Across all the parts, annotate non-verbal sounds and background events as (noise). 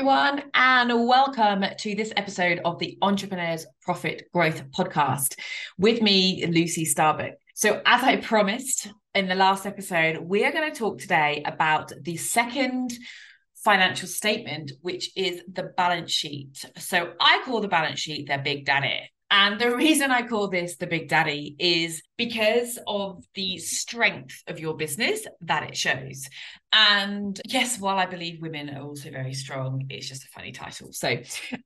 everyone, and welcome to this episode of the Entrepreneurs Profit Growth Podcast with me, Lucy Starbuck. So, as I promised in the last episode, we are going to talk today about the second financial statement, which is the balance sheet. So, I call the balance sheet their big daddy. And the (laughs) reason I call this the Big Daddy is because of the strength of your business that it shows. And yes, while I believe women are also very strong, it's just a funny title. So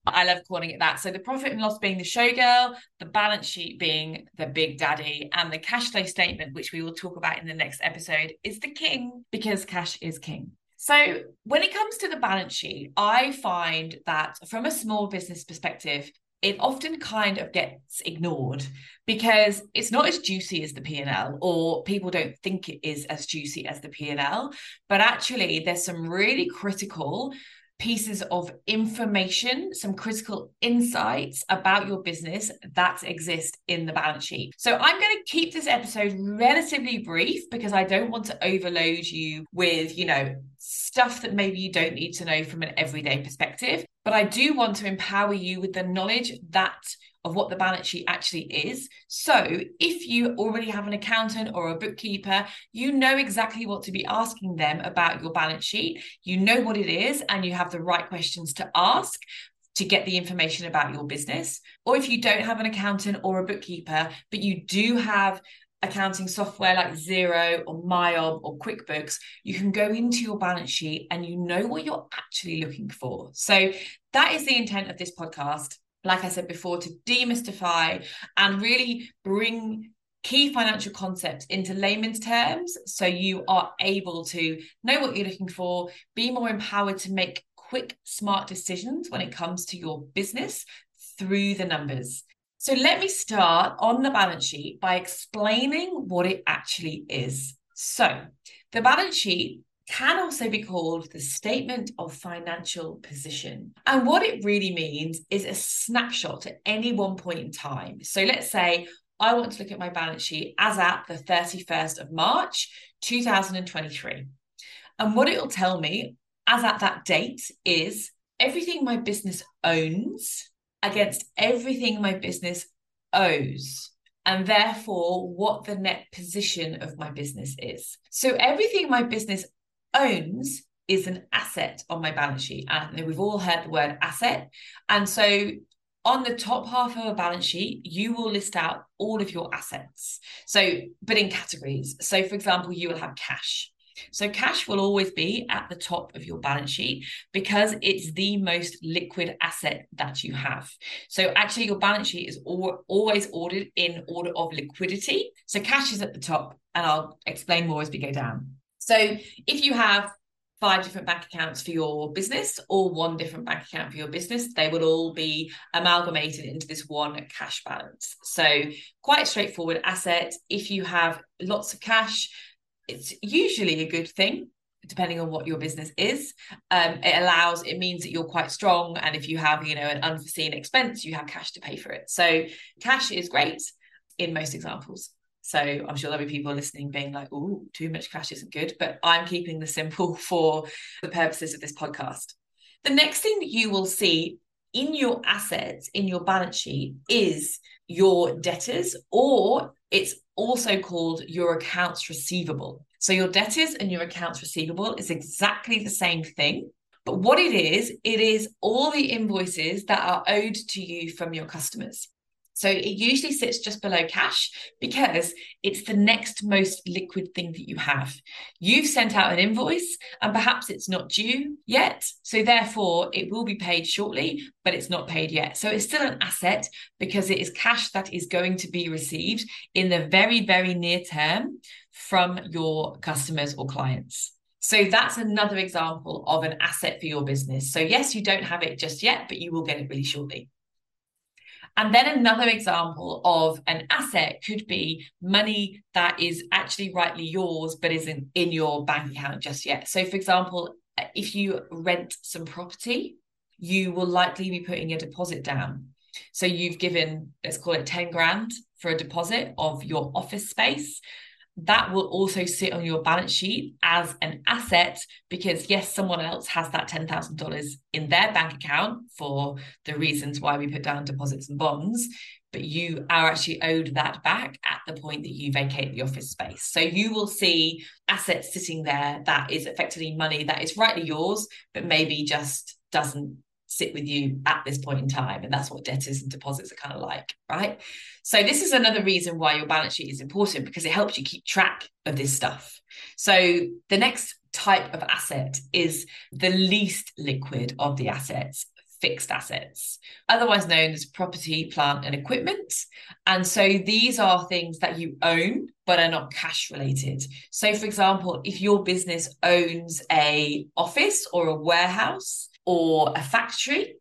I love calling it that. So the profit and loss being the showgirl, the balance sheet being the Big Daddy, and the cash flow statement, which we will talk about in the next episode, is the king because cash is king. So, when it comes to the balance sheet, I find that from a small business perspective, it often kind of gets ignored because it's not as juicy as the P&L or people don't think it is as juicy as the P&L but actually there's some really critical pieces of information, some critical insights about your business that exist in the balance sheet. So I'm going to keep this episode relatively brief because I don't want to overload you with, you know, stuff that maybe you don't need to know from an everyday perspective. But I do want to empower you with the knowledge that of what the balance sheet actually is. So, if you already have an accountant or a bookkeeper, you know exactly what to be asking them about your balance sheet. You know what it is, and you have the right questions to ask to get the information about your business. Or if you don't have an accountant or a bookkeeper, but you do have accounting software like Xero or MYOB or QuickBooks, you can go into your balance sheet and you know what you're actually looking for. So that is the intent of this podcast like I said before, to demystify and really bring key financial concepts into layman's terms so you are able to know what you're looking for, be more empowered to make quick, smart decisions when it comes to your business through the numbers. So, let me start on the balance sheet by explaining what it actually is. So, the balance sheet can also be called the statement of financial position. And what it really means is a snapshot at any one point in time. So let's say I want to look at my balance sheet as at the 31st of March, 2023. And what it'll tell me as at that date is everything my business owns against everything my business owes and therefore what the net position of my business is. So everything my business owns is an asset on my balance sheet. And we've all heard the word asset. And so on the top half of a balance sheet, you will list out all of your assets. So, but in categories. So, for example, you will have cash. So, cash will always be at the top of your balance sheet because it's the most liquid asset that you have. So, actually, your balance sheet is always ordered in order of liquidity. So, cash is at the top, and I'll explain more as we go down. So if you have five different bank accounts for your business or one different bank account for your business, they will all be amalgamated into this one cash balance. So quite straightforward asset. If you have lots of cash, it's usually a good thing depending on what your business is um, it allows it means that you're quite strong and if you have you know an unforeseen expense you have cash to pay for it so cash is great in most examples so I'm sure there'll be people listening being like, oh, too much cash isn't good. But I'm keeping the simple (laughs) for the purposes of this podcast. The next thing that you will see in your assets, in your balance sheet, is your debtors, or it's also called your accounts receivable. So your debtors and your accounts receivable is exactly the same thing. But what it is, it is all the invoices that are owed to you from your customers. So it usually sits just below cash because it's the next most liquid thing that you have. You've sent out an invoice and perhaps it's not due yet. So therefore, it will be paid shortly, but it's not paid yet. So it's still an asset because it is cash that is going to be received in the very, very near term from your customers or clients. So that's another example of an asset for your business. So, yes, you don't have it just yet, but you will get it really shortly. And then another example of an asset could be money that is actually rightly yours, but isn't in your bank account just yet. So, for example, if you rent some property, you will likely be putting a deposit down. So, you've given, let's call it 10 grand for a deposit of your office space. That will also sit on your balance sheet as an asset because yes someone else has that $10,000 in their bank account for the reasons why we put down deposits and bonds but you are actually owed that back at the point that you vacate the office space so you will see assets sitting there that is effectively money that is rightly yours but maybe just doesn't sit with you at this point in time. And that's what debtors and deposits are kind of like, right? So, this is another reason why your balance sheet is important because it helps you keep track of this stuff. So, the next type of asset is the least liquid of the assets fixed assets, otherwise known as property, plant, and equipment. And so these are things that you own but are not cash related. So for example, if your business owns a office or a warehouse, or a factory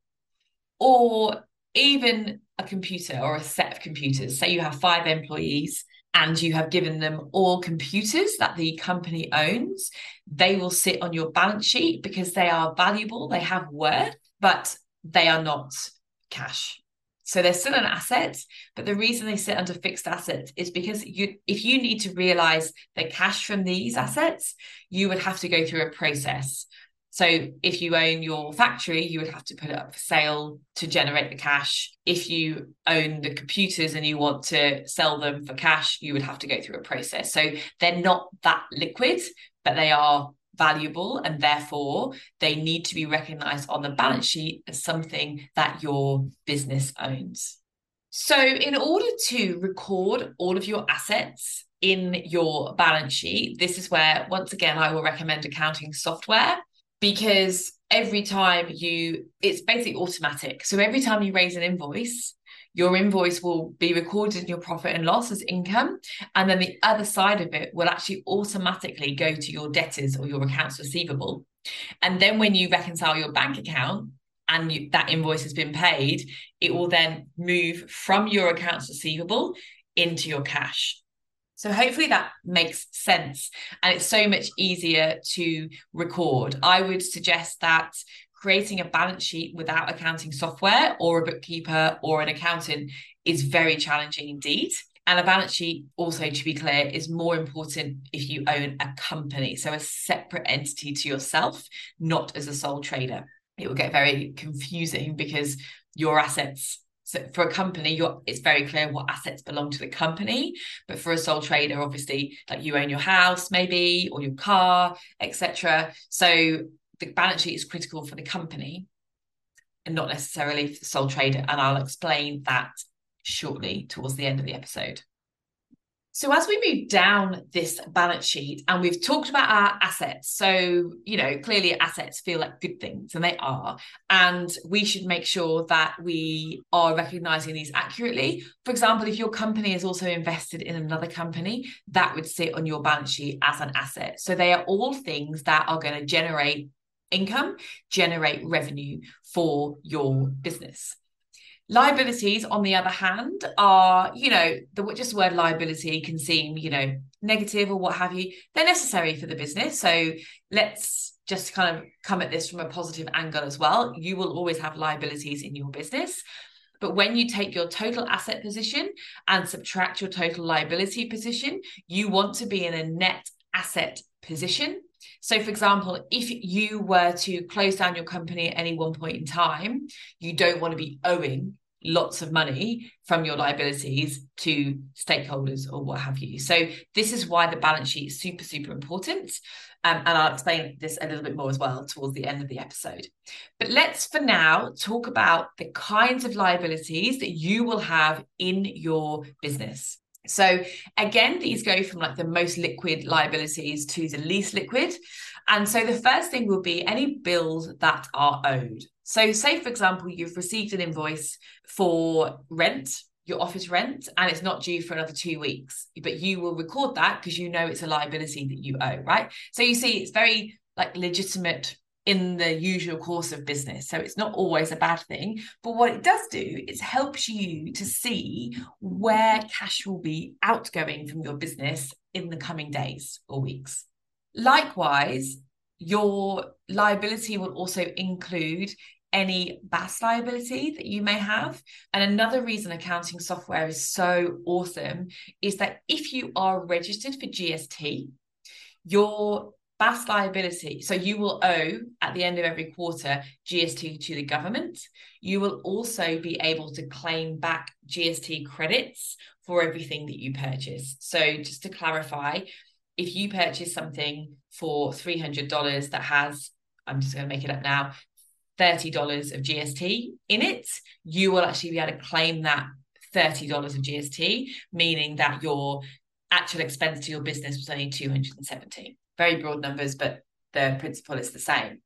or even computer or a set of computers. Say you have five employees and you have given them all computers that the company owns, they will sit on your balance sheet because they are valuable, they have worth, but they are not cash. So they're still an asset, but the reason they sit under fixed assets is because you if you need to realize the cash from these assets, you would have to go through a process. So if you own your factory, you would have to put it up for sale to generate the cash. If you own the computers and you want to sell them for cash, you would have to go through a process. So they're not that liquid, but they are valuable and therefore they need to be recognized on the balance sheet as something that your business owns. So, in order to record all of your assets in your balance sheet, this is where, once again, I will recommend accounting software because every time you, it's basically automatic. So every time you raise an invoice, your invoice will be recorded in your profit and loss as income. And then the other side of it will actually automatically go to your debtors or your accounts receivable. And then when you reconcile your bank account, and you, that invoice has been paid, it will then move from your accounts receivable into your cash. So hopefully that makes sense. And it's so much easier to record. I would suggest that creating a balance sheet without accounting software or a bookkeeper or an accountant is very challenging indeed. And a balance sheet, also to be clear, is more important if you own a company. So a separate entity to yourself, not as a sole trader. It will get very confusing because your assets for a company, it's very clear what assets belong to the company. But for a sole trader, obviously, like you own your house, maybe, or your car, etc. So the balance sheet is critical for the company and not necessarily for the sole trader. And I'll explain that shortly towards the end of the episode. So, as we move down this balance sheet and we've talked about our assets, so, you know, clearly assets feel like good things and they are. And we should make sure that we are recognizing these accurately. For example, if your company is also invested in another company, that would sit on your balance sheet as an asset. So, they are all things that are going to generate income, generate revenue for your business. Liabilities, on the other hand, are, you know, the just word liability can seem, you know, negative or what have you. They're necessary for the business. So let's just kind of come at this from a positive angle as well. You will always have liabilities in your business. But when you take your total asset position and subtract your total liability position, you want to be in a net asset position. So, for example, if you were to close down your company at any one point in time, you don't want to be owing lots of money from your liabilities to stakeholders or what have you. So, this is why the balance sheet is super, super important. Um, and I'll explain this a little bit more as well towards the end of the episode. But let's for now talk about the kinds of liabilities that you will have in your business. So again, these go from like the most liquid liabilities to the least liquid. And so the first thing will be any bills that are owed. So say for example, you've received an invoice for rent, your office rent, and it's not due for another two weeks, but you will record that because you know it's a liability that you owe, right? So you see, it's very like legitimate in the usual course of business. So it's not always a bad thing. But what it does do is helps you to see where cash will be outgoing from your business in the coming days or weeks. Likewise, your liability will also include any BAS liability that you may have. And another reason accounting software is so awesome is that if you are registered for GST, your BAS liability, so you will owe at the end of every quarter GST to the government. You will also be able to claim back GST credits for everything that you purchase. So, just to clarify, if you purchase something for $300 that has, I'm just going to make it up now, $30 of GST in it, you will actually be able to claim that $30 of GST, meaning that your actual expense to your business was only 270. Very broad numbers, but the principle is the same.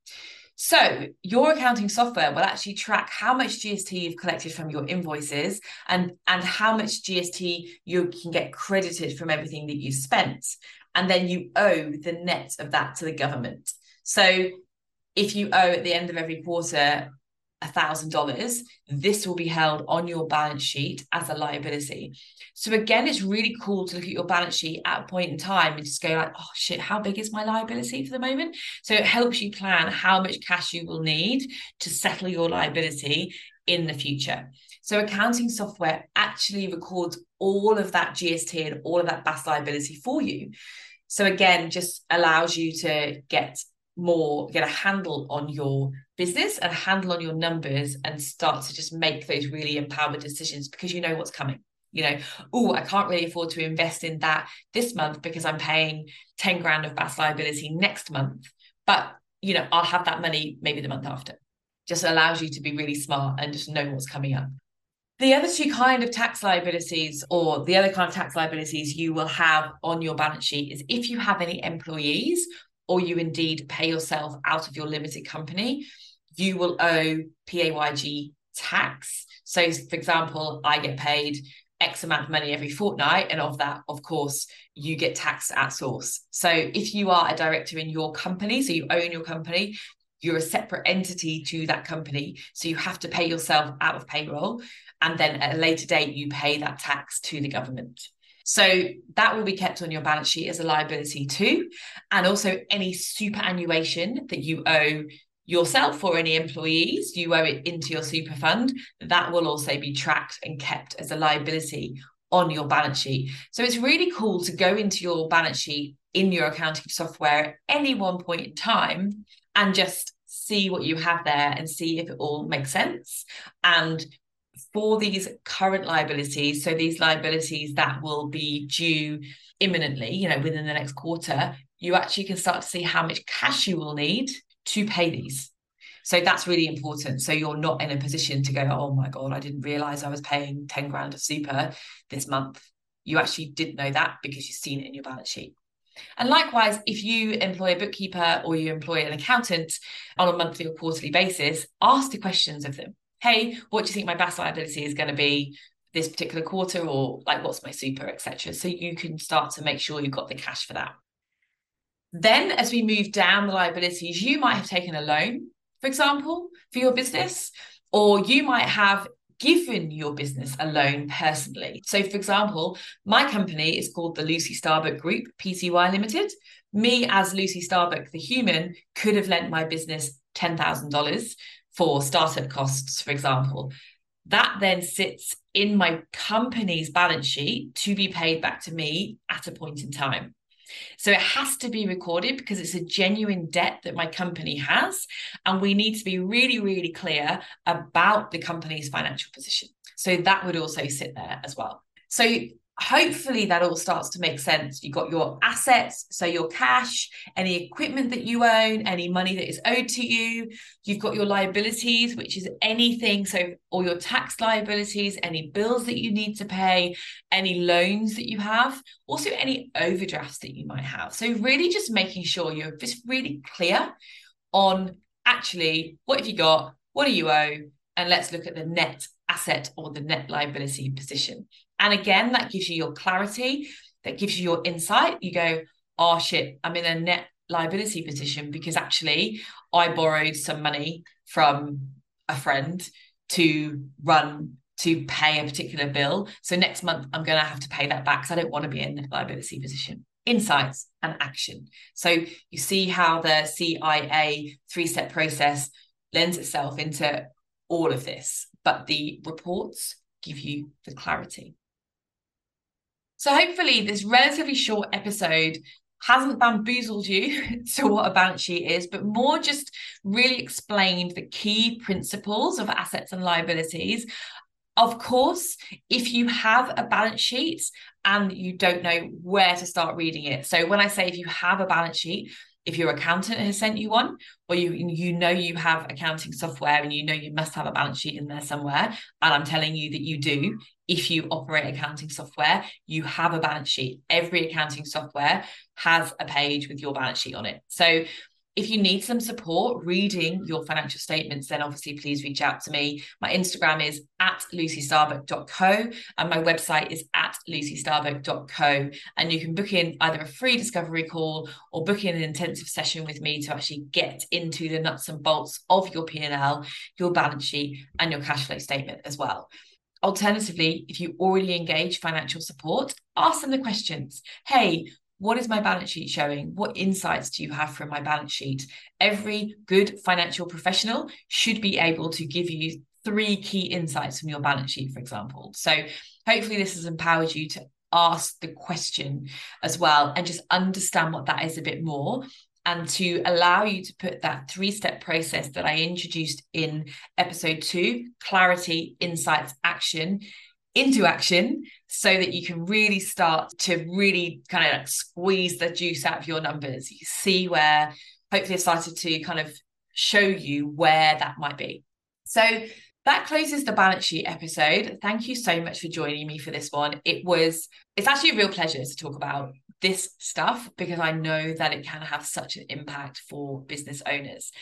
So, your accounting software will actually track how much GST you've collected from your invoices and, and how much GST you can get credited from everything that you spent. And then you owe the net of that to the government. So, if you owe at the end of every quarter $1,000, this will be held on your balance sheet as a liability. So, again, it's really cool to look at your balance sheet at a point in time and just go, like, oh shit, how big is my liability for the moment? So, it helps you plan how much cash you will need to settle your liability in the future. So, accounting software actually records all of that GST and all of that BAS liability for you. So, again, just allows you to get more get a handle on your business and handle on your numbers and start to just make those really empowered decisions because you know what's coming. You know oh i can't really afford to invest in that this month because i'm paying 10 grand of BAS liability next month. But you know i'll have that money maybe the month after. Just allows you to be really smart and just know what's coming up. The other two kind of tax liabilities or the other kind of tax liabilities you will have on your balance sheet is if you have any employees or you indeed pay yourself out of your limited company, you will owe PAYG tax. So, for example, I get paid X amount of money every fortnight. And of that, of course, you get taxed at source. So, if you are a director in your company, so you own your company, you're a separate entity to that company. So, you have to pay yourself out of payroll. And then at a later date, you pay that tax to the government. So that will be kept on your balance sheet as a liability too. And also any superannuation that you owe yourself or any employees, you owe it into your super fund, that will also be tracked and kept as a liability on your balance sheet. So it's really cool to go into your balance sheet in your accounting software at any one point in time and just see what you have there and see if it all makes sense and for these current liabilities, so these liabilities that will be due imminently, you know, within the next quarter, you actually can start to see how much cash you will need to pay these. So that's really important. So you're not in a position to go, oh my God, I didn't realize I was paying 10 grand of super this month. You actually didn't know that because you've seen it in your balance sheet. And likewise, if you employ a bookkeeper or you employ an accountant on a monthly or quarterly basis, ask the questions of them hey, what do you think my BAS liability is going to be this particular quarter, or like what's my super, etc. So you can start to make sure you've got the cash for that. Then, as we move down the liabilities, you might have taken a loan, for example, for your business, or you might have given your business a loan personally. So, for example, my company is called the Lucy Starbuck Group, PTY Limited. Me, as Lucy Starbuck, the human, could have lent my business $10,000 for startup costs, for example. That then sits in my company's balance sheet to be paid back to me at a point in time. So it has to be recorded because it's a genuine debt that my company has. And we need to be really, really clear about the company's financial position. So that would also sit there as well. So hopefully that all starts to make sense. You've got your assets, so your cash, any equipment that you own, any money that is owed to you. You've got your liabilities, which is anything, so all your tax liabilities, any bills that you need to pay, any loans that you have, also any overdrafts that you might have. So really just making sure you're just really clear on actually what have you got, what do you owe, and let's look at the net asset or the net liability position. And again, that gives you your clarity, that gives you your insight. You go, oh shit, I'm in a net liability position because actually I borrowed some money from a friend to run to pay a particular bill. So next month I'm going to have to pay that back because I don't want to be in a liability position. Insights and action. So you see how the CIA three step process lends itself into all of this, but the reports give you the clarity. So, hopefully, this relatively short episode hasn't bamboozled you (laughs) to what a balance sheet is, but more just really explained the key principles of assets and liabilities. Of course, if you have a balance sheet and you don't know where to start reading it. So, when I say if you have a balance sheet, if your accountant has sent you one or you you know you have accounting software and you know you must have a balance sheet in there somewhere and i'm telling you that you do if you operate accounting software you have a balance sheet every accounting software has a page with your balance sheet on it so if you need some support reading your financial statements, then obviously please reach out to me. My Instagram is at lucystarbuck.co and my website is at lucystarbuck.co. And you can book in either a free discovery call or book in an intensive session with me to actually get into the nuts and bolts of your P&L, your balance sheet, and your cash flow statement as well. Alternatively, if you already engage financial support, ask them the questions. Hey, what is my balance sheet showing? What insights do you have from my balance sheet? Every good financial professional should be able to give you three key insights from your balance sheet, for example. So, hopefully, this has empowered you to ask the question as well and just understand what that is a bit more and to allow you to put that three step process that I introduced in episode two clarity, insights, action into action so that you can really start to really kind of like squeeze the juice out of your numbers. You see where hopefully I've started to kind of show you where that might be. So that closes the balance sheet episode. Thank you so much for joining me for this one. It was, it's actually a real pleasure to talk about this stuff because I know that it can have such an impact for business owners.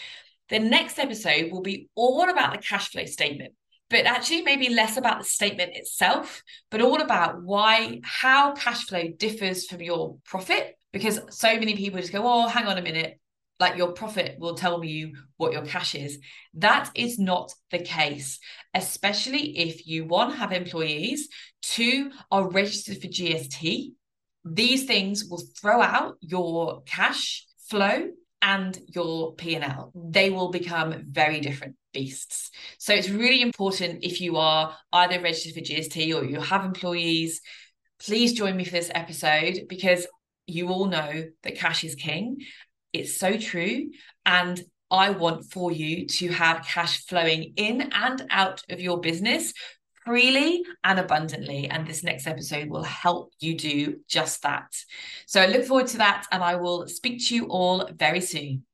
The next episode will be all about the cash flow statement but actually maybe less about the statement itself, but all about why, how cash flow differs from your profit. Because so many people just go, oh, hang on a minute, like your profit will tell you what your cash is. That is not the case, especially if you one have employees, two are registered for GST. These things will throw out your cash flow and your P&L. They will become very different beasts. So it's really important if you are either registered for GST or you have employees, please join me for this episode because you all know that cash is king. It's so true. And I want for you to have cash flowing in and out of your business freely and abundantly. And this next episode will help you do just that. So I look forward to that and I will speak to you all very soon.